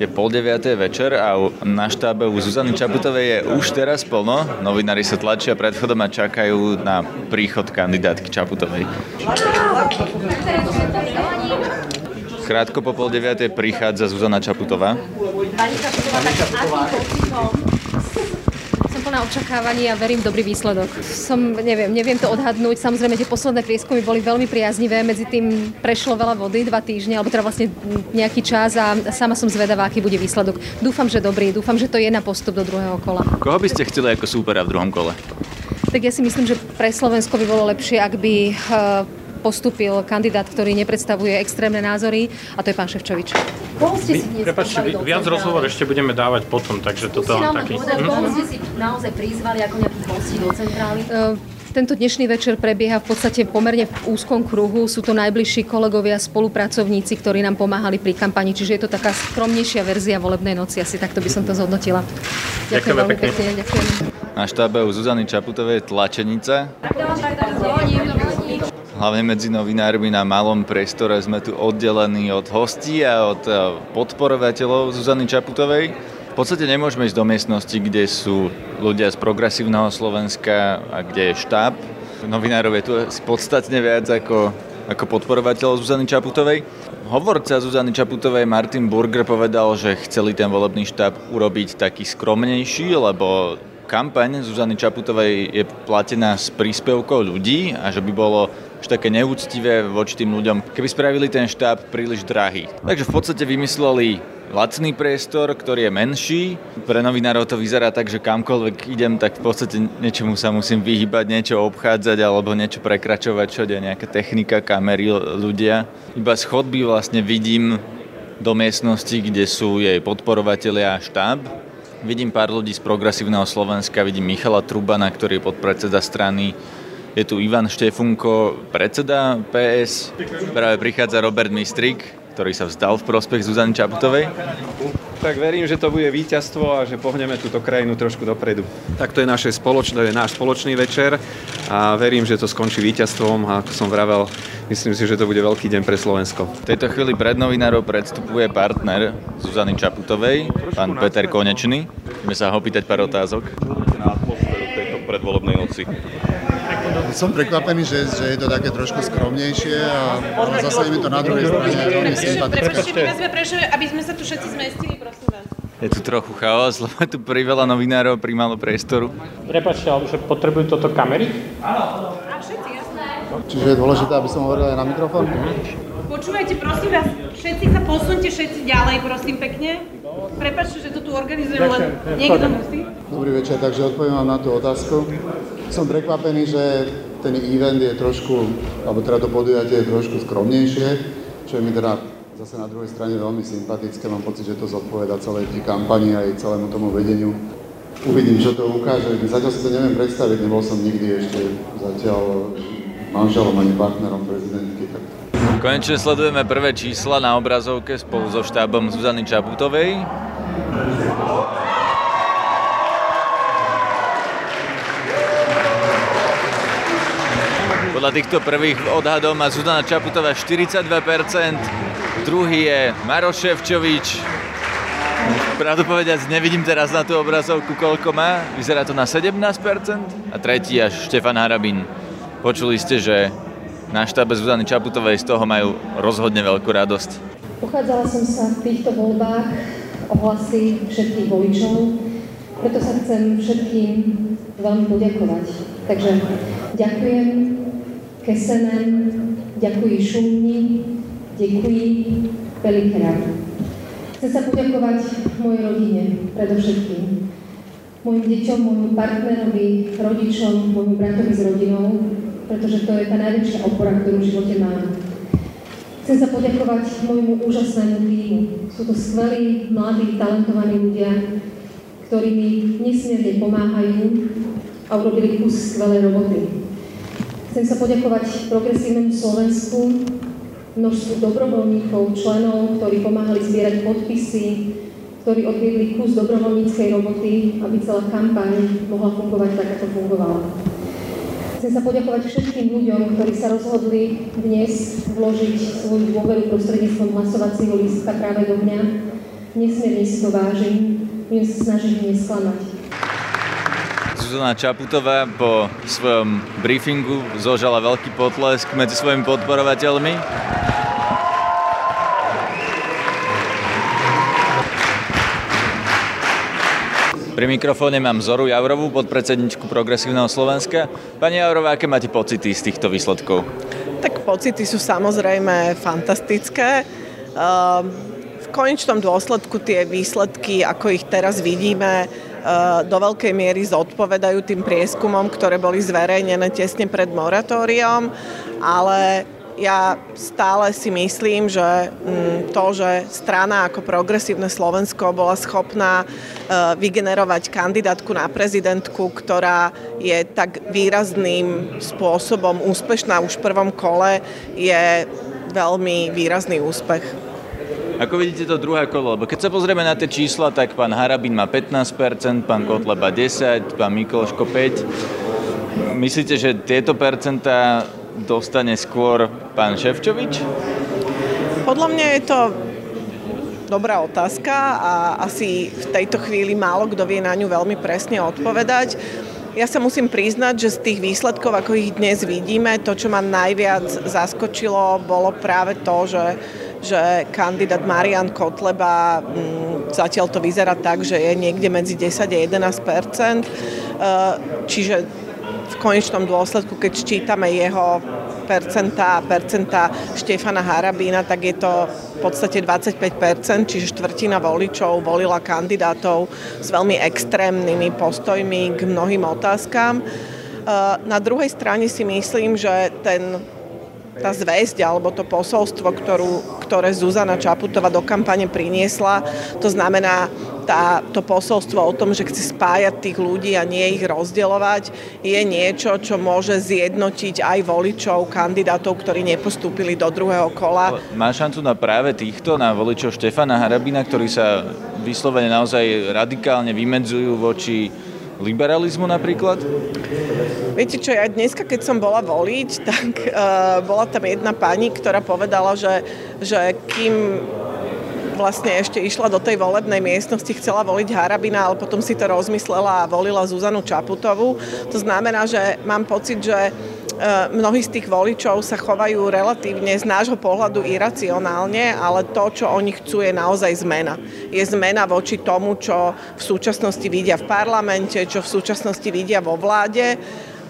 je pol deviatej večer a na štábe u Zuzany Čaputovej je už teraz plno. Novinári sa tlačia pred chodom a čakajú na príchod kandidátky Čaputovej. Krátko po pol deviatej prichádza Zuzana Čaputová. Pani Čaputová, tak plná očakávaní a verím dobrý výsledok. Som, neviem, neviem to odhadnúť. Samozrejme, tie posledné prieskumy boli veľmi priaznivé. Medzi tým prešlo veľa vody, dva týždne, alebo teda vlastne nejaký čas a sama som zvedavá, aký bude výsledok. Dúfam, že dobrý. Dúfam, že to je na postup do druhého kola. Koho by ste chceli ako súpera v druhom kole? Tak ja si myslím, že pre Slovensko by bolo lepšie, ak by eh, postupil kandidát, ktorý nepredstavuje extrémne názory a to je pán Ševčovič. Ste si dnes Prepačte, viac rozhovor ešte budeme dávať potom, takže toto mám taký... Koho ste si naozaj prizvali ako nejakých hostí do centrály? Uh, tento dnešný večer prebieha v podstate pomerne v úzkom kruhu. Sú to najbližší kolegovia, spolupracovníci, ktorí nám pomáhali pri kampani, čiže je to taká skromnejšia verzia volebnej noci. Asi takto by som to zhodnotila. Ďakujem, ďakujem veľmi pekne. pekne. Ďakujem. Na štábe u Zuzany Čaputovej tlačenica hlavne medzi novinármi na malom priestore sme tu oddelení od hostí a od e, podporovateľov Zuzany Čaputovej. V podstate nemôžeme ísť do miestnosti, kde sú ľudia z progresívneho Slovenska a kde je štáb. Novinárov je tu podstatne viac ako, ako podporovateľov Zuzany Čaputovej. Hovorca Zuzany Čaputovej Martin Burger povedal, že chceli ten volebný štáb urobiť taký skromnejší, lebo kampaň Zuzany Čaputovej je platená z príspevkov ľudí a že by bolo už také neúctivé voči tým ľuďom, keby spravili ten štáb príliš drahý. Takže v podstate vymysleli lacný priestor, ktorý je menší. Pre novinárov to vyzerá tak, že kamkoľvek idem, tak v podstate niečomu sa musím vyhybať, niečo obchádzať alebo niečo prekračovať, čo je nejaká technika, kamery, ľudia. Iba z vlastne vidím do miestnosti, kde sú jej podporovatelia a štáb. Vidím pár ľudí z progresívneho Slovenska, vidím Michala Trubana, ktorý je podpredseda strany je tu Ivan Štefunko, predseda PS. Práve prichádza Robert Mistrik, ktorý sa vzdal v prospech Zuzany Čaputovej. Tak verím, že to bude víťazstvo a že pohneme túto krajinu trošku dopredu. Tak to je, naše spoločné, je náš spoločný večer a verím, že to skončí víťazstvom a ako som vravel, myslím si, že to bude veľký deň pre Slovensko. V tejto chvíli pred novinárov predstupuje partner Zuzany Čaputovej, pán Peter Konečný. Ideme sa ho pýtať pár otázok. Na atmosféru tejto predvolebnej noci. Som prekvapený, že, že je to také trošku skromnejšie a zase je mi to na druhej strane veľmi sympatické. Prepačte, aby sme sa tu všetci zmestili, prosím vás. Je tu trochu chaos, lebo je tu priveľa novinárov, pri malo priestoru. Prepačte, ale že potrebujú toto kamery? Áno. A všetci, jasné. Čiže je dôležité, aby som hovoril aj na mikrofón? Počúvajte, prosím vás, všetci sa posunte, všetci ďalej, prosím pekne. Prepačte, že to tu organizujem, len niekto musí. Dobrý večer, takže odpoviem vám na tú otázku. Som prekvapený, že ten event je trošku, alebo teda to podujatie je trošku skromnejšie, čo je mi teda zase na druhej strane veľmi sympatické. Mám pocit, že to zodpoveda celej tej kampani aj celému tomu vedeniu. Uvidím, čo to ukáže. Zatiaľ si to neviem predstaviť, nebol som nikdy ešte zatiaľ manželom ani partnerom prezidentky. Tak... Konečne sledujeme prvé čísla na obrazovke spolu so štábom Zuzany Čaputovej. Podľa týchto prvých odhadov má Zuzana Čaputová 42%, druhý je Maroš Ševčovič, Pravdu povediac, nevidím teraz na tú obrazovku, koľko má. Vyzerá to na 17%. A tretí až Štefan Harabín. Počuli ste, že na štábe Zuzany Čaputovej z toho majú rozhodne veľkú radosť. Uchádzala som sa v týchto voľbách o hlasy všetkých voličov, preto sa chcem všetkým veľmi poďakovať. Takže ďakujem Kesenem, ďakujem Šumni, ďakujem Pelikrát. Chcem sa poďakovať mojej rodine, predovšetkým. Mojim deťom, môjmu partnerovi, rodičom, môjmu bratovi s rodinou, pretože to je tá najväčšia opora, ktorú v živote mám. Chcem sa poďakovať môjmu úžasnému týmu. Sú to skvelí, mladí, talentovaní ľudia, ktorí mi nesmierne pomáhajú a urobili kus skvelej roboty. Chcem sa poďakovať progresívnemu Slovensku, množstvu dobrovoľníkov, členov, ktorí pomáhali zbierať podpisy, ktorí odviedli kus dobrovoľníckej roboty, aby celá kampaň mohla fungovať tak, ako fungovala. Chcem sa poďakovať všetkým ľuďom, ktorí sa rozhodli dnes vložiť svoju dôveru prostredníctvom hlasovacieho lístka práve do mňa, nesmierne si to vážim, budem sa snažiť nesklamať. Zuzana Čaputová po svojom briefingu zožala veľký potlesk medzi svojimi podporovateľmi. Pri mikrofóne mám Zoru Javrovú, podpredsedničku Progresívneho Slovenska. Pani Javrová, aké máte pocity z týchto výsledkov? Tak pocity sú samozrejme fantastické. Ehm, v konečnom dôsledku tie výsledky, ako ich teraz vidíme, Eh, do veľkej miery zodpovedajú tým prieskumom, ktoré boli zverejnené tesne pred moratóriom, ale ja stále si myslím, že mm, to, že strana ako progresívne Slovensko bola schopná eh, vygenerovať kandidátku na prezidentku, ktorá je tak výrazným spôsobom úspešná už v prvom kole, je veľmi výrazný úspech. Ako vidíte to druhé kolo? Lebo keď sa pozrieme na tie čísla, tak pán Harabin má 15%, pán Kotleba 10%, pán Mikloško 5%. Myslíte, že tieto percentá dostane skôr pán Ševčovič? Podľa mňa je to dobrá otázka a asi v tejto chvíli málo kto vie na ňu veľmi presne odpovedať. Ja sa musím priznať, že z tých výsledkov, ako ich dnes vidíme, to, čo ma najviac zaskočilo, bolo práve to, že že kandidát Marian Kotleba mm, zatiaľ to vyzerá tak, že je niekde medzi 10 a 11 e, Čiže v konečnom dôsledku, keď čítame jeho percentá, percentá Štefana Harabína, tak je to v podstate 25%, čiže štvrtina voličov volila kandidátov s veľmi extrémnymi postojmi k mnohým otázkam. E, na druhej strane si myslím, že ten tá zväzť alebo to posolstvo, ktorú, ktoré Zuzana Čaputová do kampane priniesla, to znamená tá, to posolstvo o tom, že chce spájať tých ľudí a nie ich rozdielovať, je niečo, čo môže zjednotiť aj voličov, kandidátov, ktorí nepostúpili do druhého kola. Má šancu na práve týchto, na voličov Štefana Harabina, ktorí sa vyslovene naozaj radikálne vymedzujú voči liberalizmu napríklad? Viete čo, ja dneska, keď som bola voliť, tak uh, bola tam jedna pani, ktorá povedala, že, že kým vlastne ešte išla do tej volebnej miestnosti, chcela voliť Harabina, ale potom si to rozmyslela a volila Zuzanu Čaputovú. To znamená, že mám pocit, že Eh, mnohí z tých voličov sa chovajú relatívne z nášho pohľadu iracionálne, ale to, čo oni chcú, je naozaj zmena. Je zmena voči tomu, čo v súčasnosti vidia v parlamente, čo v súčasnosti vidia vo vláde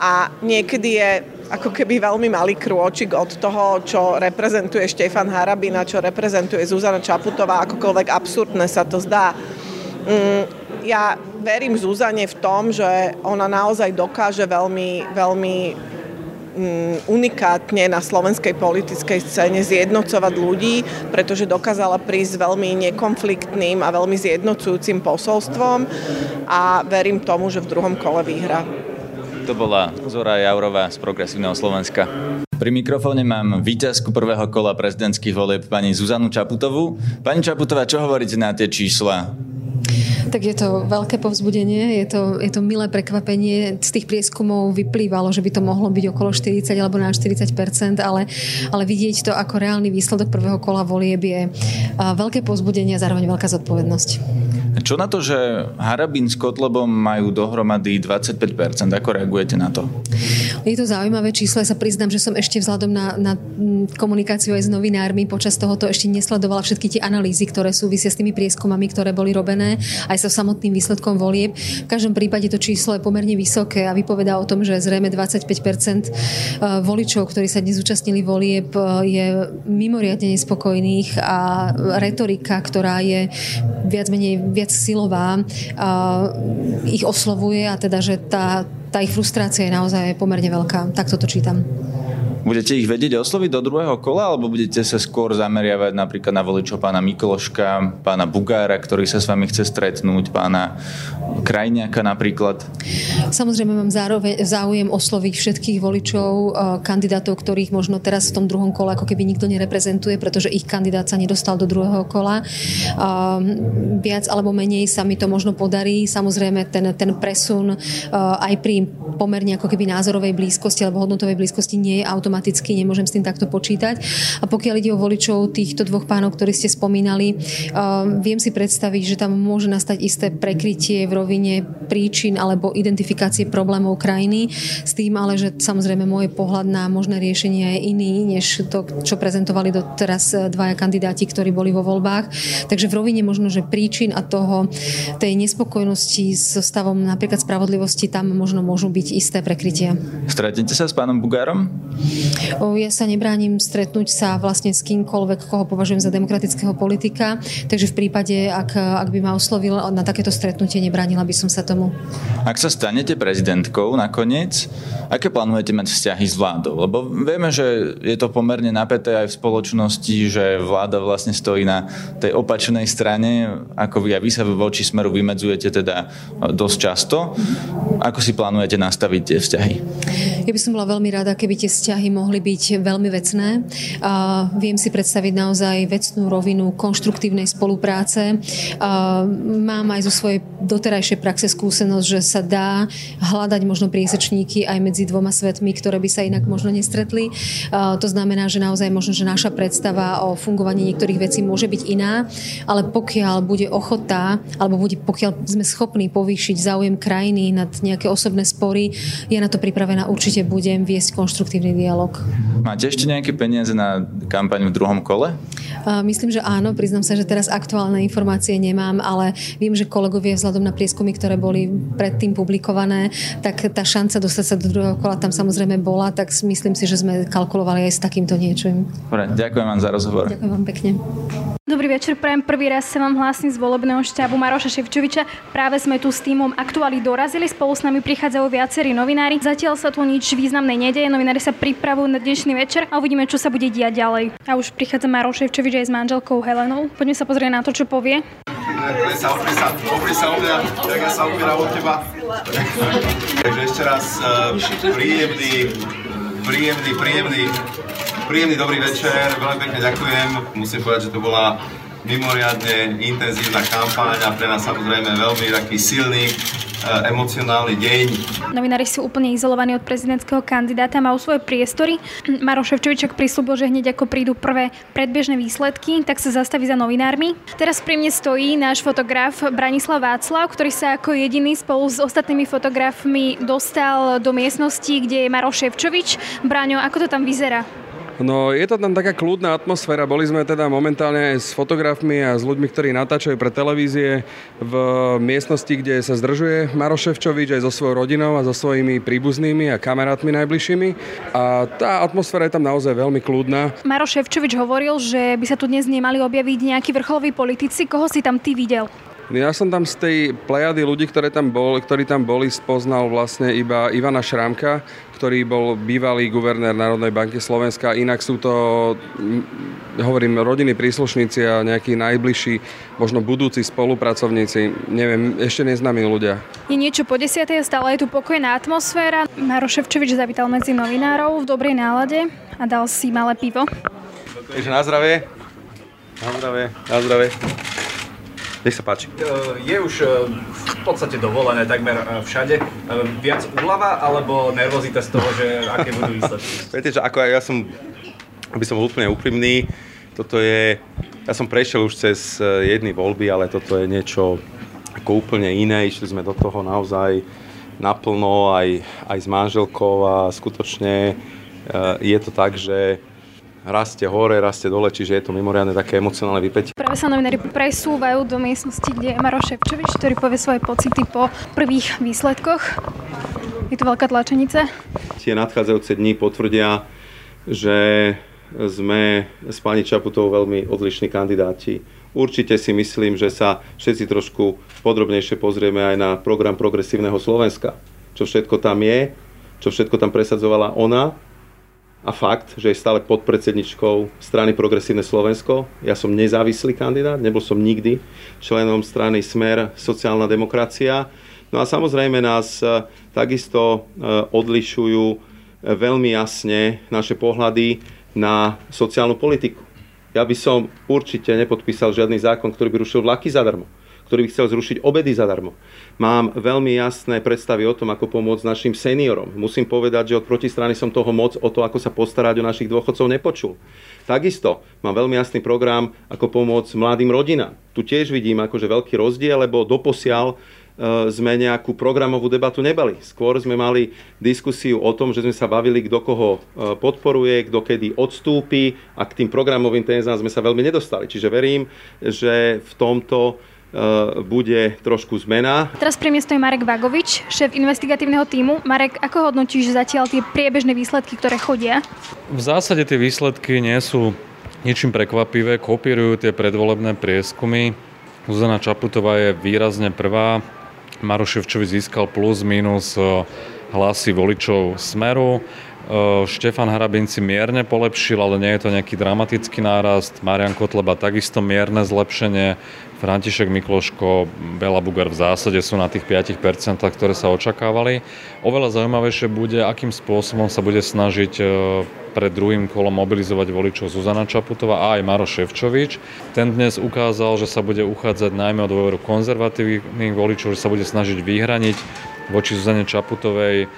a niekedy je ako keby veľmi malý krôčik od toho, čo reprezentuje Štefan Harabina, čo reprezentuje Zuzana Čaputová, akokoľvek absurdné sa to zdá. Mm, ja verím Zuzane v tom, že ona naozaj dokáže veľmi, veľmi Mm, unikátne na slovenskej politickej scéne zjednocovať ľudí, pretože dokázala prísť veľmi nekonfliktným a veľmi zjednocujúcim posolstvom a verím tomu, že v druhom kole vyhra. To bola Zora Jaurová z Progresívneho Slovenska. Pri mikrofóne mám víťazku prvého kola prezidentských volieb pani Zuzanu Čaputovú. Pani Čaputová, čo hovoríte na tie čísla? Tak je to veľké povzbudenie, je to, je to milé prekvapenie. Z tých prieskumov vyplývalo, že by to mohlo byť okolo 40 alebo na 40 ale, ale vidieť to ako reálny výsledok prvého kola volieb je veľké povzbudenie a zároveň veľká zodpovednosť. Čo na to, že Harabín s Kotlebom majú dohromady 25%? Ako reagujete na to? Je to zaujímavé číslo. Ja sa priznám, že som ešte vzhľadom na, na komunikáciu aj s novinármi počas tohoto ešte nesledovala všetky tie analýzy, ktoré súvisia s tými prieskumami, ktoré boli robené, aj so samotným výsledkom volieb. V každom prípade to číslo je pomerne vysoké a vypovedá o tom, že zrejme 25% e, voličov, ktorí sa dnes zúčastnili volieb, e, je mimoriadne nespokojných a retorika, ktorá je viac menej viac silová, ich oslovuje a teda, že tá, tá ich frustrácia je naozaj pomerne veľká. Tak toto čítam. Budete ich vedieť osloviť do druhého kola, alebo budete sa skôr zameriavať napríklad na voličov pána Mikloška, pána Bugára, ktorý sa s vami chce stretnúť, pána Krajňaka napríklad? Samozrejme mám zároveň, záujem osloviť všetkých voličov, eh, kandidátov, ktorých možno teraz v tom druhom kole ako keby nikto nereprezentuje, pretože ich kandidát sa nedostal do druhého kola. Ehm, viac alebo menej sa mi to možno podarí. Samozrejme ten, ten presun eh, aj pri pomerne ako keby názorovej blízkosti alebo hodnotovej blízkosti nie je automaticky automaticky, nemôžem s tým takto počítať. A pokiaľ ide o voličov týchto dvoch pánov, ktorí ste spomínali, viem si predstaviť, že tam môže nastať isté prekrytie v rovine príčin alebo identifikácie problémov krajiny, s tým ale, že samozrejme môj pohľad na možné riešenie je iný, než to, čo prezentovali doteraz dvaja kandidáti, ktorí boli vo voľbách. Takže v rovine možno, že príčin a toho, tej nespokojnosti so stavom napríklad spravodlivosti, tam možno môžu byť isté prekrytia. Stretnete sa s pánom Bugárom? Ja sa nebránim stretnúť sa vlastne s kýmkoľvek, koho považujem za demokratického politika, takže v prípade, ak, ak by ma oslovil na takéto stretnutie, nebránila by som sa tomu. Ak sa stanete prezidentkou nakoniec, aké plánujete mať vzťahy s vládou? Lebo vieme, že je to pomerne napäté aj v spoločnosti, že vláda vlastne stojí na tej opačnej strane, ako vy a vy sa voči smeru vymedzujete teda dosť často. Ako si plánujete nastaviť tie vzťahy? Ja by som bola veľmi rada, keby tie vzťahy mohli byť veľmi vecné. A viem si predstaviť naozaj vecnú rovinu konštruktívnej spolupráce. A mám aj zo svojej doterajšej praxe skúsenosť, že sa dá hľadať možno priesečníky aj medzi dvoma svetmi, ktoré by sa inak možno nestretli. A to znamená, že naozaj možno, že naša predstava o fungovaní niektorých vecí môže byť iná, ale pokiaľ bude ochota, alebo bude, pokiaľ sme schopní povýšiť záujem krajiny nad nejaké osobné spory, ja na to pripravená určite budem viesť konštruktívny dialog. Máte ešte nejaké peniaze na kampaň v druhom kole? Myslím, že áno. Priznám sa, že teraz aktuálne informácie nemám, ale viem, že kolegovia vzhľadom na prieskumy, ktoré boli predtým publikované, tak tá šanca dostať sa do druhého kola tam samozrejme bola, tak myslím si, že sme kalkulovali aj s takýmto niečím. Dobre, ďakujem vám za rozhovor. Ďakujem vám pekne. Dobrý večer, prajem prvý raz sa vám hlásim z volebného štábu Maroša Ševčoviča. Práve sme tu s týmom aktuáli dorazili, spolu s nami prichádzajú viacerí novinári. Zatiaľ sa tu nič významné nedeje, novinári sa pripravujú na dnešný večer a uvidíme, čo sa bude diať ďalej. A už prichádza Maroš Ševčovič aj s manželkou Helenou. Poďme sa pozrieť na to, čo povie. Takže ešte raz uh, príjemný, príjemný, príjemný Príjemný dobrý večer, veľmi pekne ďakujem. Musím povedať, že to bola mimoriadne intenzívna kampaň a pre nás samozrejme veľmi taký silný eh, emocionálny deň. Novinári sú úplne izolovaní od prezidentského kandidáta, majú svoje priestory. Maro Ševčovičak prislúbil, že hneď ako prídu prvé predbežné výsledky, tak sa zastaví za novinármi. Teraz pri mne stojí náš fotograf Branislav Václav, ktorý sa ako jediný spolu s ostatnými fotografmi dostal do miestnosti, kde je Maro Ševčovič. Braňo, ako to tam vyzerá? No je to tam taká kľudná atmosféra. Boli sme teda momentálne aj s fotografmi a s ľuďmi, ktorí natáčajú pre televízie v miestnosti, kde sa zdržuje Maroševčovič aj so svojou rodinou a so svojimi príbuznými a kamarátmi najbližšími. A tá atmosféra je tam naozaj veľmi kľudná. Maroševčovič hovoril, že by sa tu dnes nemali objaviť nejakí vrcholoví politici. Koho si tam ty videl? Ja som tam z tej plejady ľudí, ktoré tam bol, ktorí tam boli, spoznal vlastne iba Ivana Šrámka, ktorý bol bývalý guvernér Národnej banky Slovenska. Inak sú to, hovorím, rodiny príslušníci a nejakí najbližší, možno budúci spolupracovníci, neviem, ešte neznámi ľudia. Je niečo po desiatej, stále je tu pokojná atmosféra. Maro Ševčovič zavítal medzi novinárov v dobrej nálade a dal si malé pivo. Takže na zdravie. Na zdravie. Na zdravie. Nech sa páči. Je už e, v podstate dovolené takmer e, všade. E, viac úlava alebo nervozita z toho, že aké budú výsledky? Viete, že ako ja som, aby som bol úplne úprimný, toto je, ja som prešiel už cez jedny voľby, ale toto je niečo ako úplne iné. Išli sme do toho naozaj naplno aj, aj s manželkou a skutočne je to tak, že rastie hore, rastie dole, čiže je to mimoriadne také emocionálne vypätie. Práve sa novinári presúvajú do miestnosti, kde je Maro Ševčovič, ktorý povie svoje pocity po prvých výsledkoch. Je to veľká tlačenica. Tie nadchádzajúce dni potvrdia, že sme s pani Čaputovou veľmi odlišní kandidáti. Určite si myslím, že sa všetci trošku podrobnejšie pozrieme aj na program Progresívneho Slovenska. Čo všetko tam je, čo všetko tam presadzovala ona a fakt, že je stále podpredsedničkou strany Progresívne Slovensko. Ja som nezávislý kandidát, nebol som nikdy členom strany Smer sociálna demokracia. No a samozrejme nás e, takisto e, odlišujú e, veľmi jasne naše pohľady na sociálnu politiku. Ja by som určite nepodpísal žiadny zákon, ktorý by rušil vlaky zadarmo ktorý by chcel zrušiť obedy zadarmo. Mám veľmi jasné predstavy o tom, ako pomôcť našim seniorom. Musím povedať, že od protistrany som toho moc o to, ako sa postarať o našich dôchodcov nepočul. Takisto mám veľmi jasný program, ako pomôcť mladým rodinám. Tu tiež vidím akože veľký rozdiel, lebo doposiaľ E, sme nejakú programovú debatu nebali. Skôr sme mali diskusiu o tom, že sme sa bavili, kto koho e, podporuje, kto kedy odstúpi a k tým programovým tézám sme sa veľmi nedostali. Čiže verím, že v tomto bude trošku zmena. Teraz pri mne stojí Marek Vagovič, šéf investigatívneho týmu. Marek, ako hodnotíš zatiaľ tie priebežné výsledky, ktoré chodia? V zásade tie výsledky nie sú ničím prekvapivé, kopírujú tie predvolebné prieskumy. Zuzana Čaputová je výrazne prvá, Maroševčovi získal plus minus e, hlasy voličov Smeru. E, Štefan Harabin si mierne polepšil, ale nie je to nejaký dramatický nárast. Marian Kotleba takisto mierne zlepšenie. František Mikloško, Bela Bugar v zásade sú na tých 5%, ktoré sa očakávali. Oveľa zaujímavejšie bude, akým spôsobom sa bude snažiť e, pred druhým kolom mobilizovať voličov Zuzana Čaputová a aj Maro Ševčovič. Ten dnes ukázal, že sa bude uchádzať najmä o dôveru konzervatívnych voličov, že sa bude snažiť vyhraniť voči Zuzane Čaputovej e,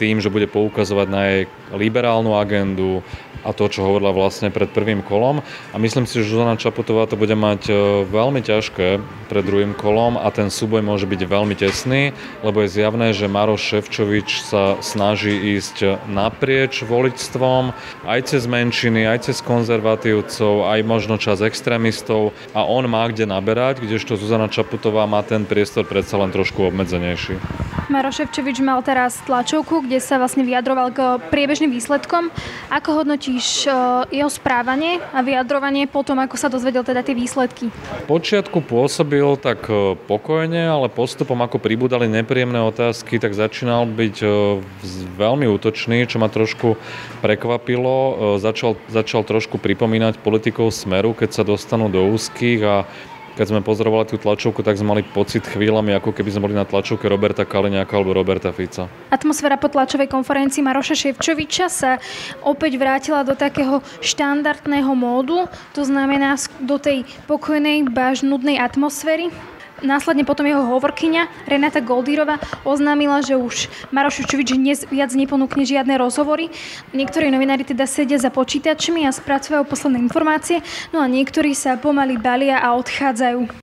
tým, že bude poukazovať na jej liberálnu agendu, a to, čo hovorila vlastne pred prvým kolom. A myslím si, že Zuzana Čaputová to bude mať e, veľmi ťažké pred druhým kolom a ten súboj môže byť veľmi tesný, lebo je zjavné, že Maroš Ševčovič sa snaží ísť naprieč voličstvom, aj cez menšiny, aj cez konzervatívcov, aj možno čas extrémistov a on má kde naberať, kdežto Zuzana Čaputová má ten priestor predsa len trošku obmedzenejší. Ševčovič mal teraz tlačovku, kde sa vlastne vyjadroval k priebežným výsledkom. Ako hodnotí hodnotíš eh, jeho správanie a vyjadrovanie potom, ako sa dozvedel teda tie výsledky? Počiatku pôsobil tak eh, pokojne, ale postupom, ako pribúdali nepríjemné otázky, tak začínal byť eh, veľmi útočný, čo ma trošku prekvapilo. Začal, začal trošku pripomínať politikov Smeru, keď sa dostanú do úzkých a keď sme pozorovali tú tlačovku, tak sme mali pocit chvíľami, ako keby sme boli na tlačovke Roberta Kaliňáka alebo Roberta Fica. Atmosféra po tlačovej konferencii Maroša Ševčoviča sa opäť vrátila do takého štandardného módu, to znamená do tej pokojnej, baž nudnej atmosféry. Následne potom jeho hovorkyňa Renata Goldírova oznámila, že už Maroš Šučovič dnes viac neponúkne žiadne rozhovory. Niektorí novinári teda sedia za počítačmi a spracovajú posledné informácie, no a niektorí sa pomaly balia a odchádzajú.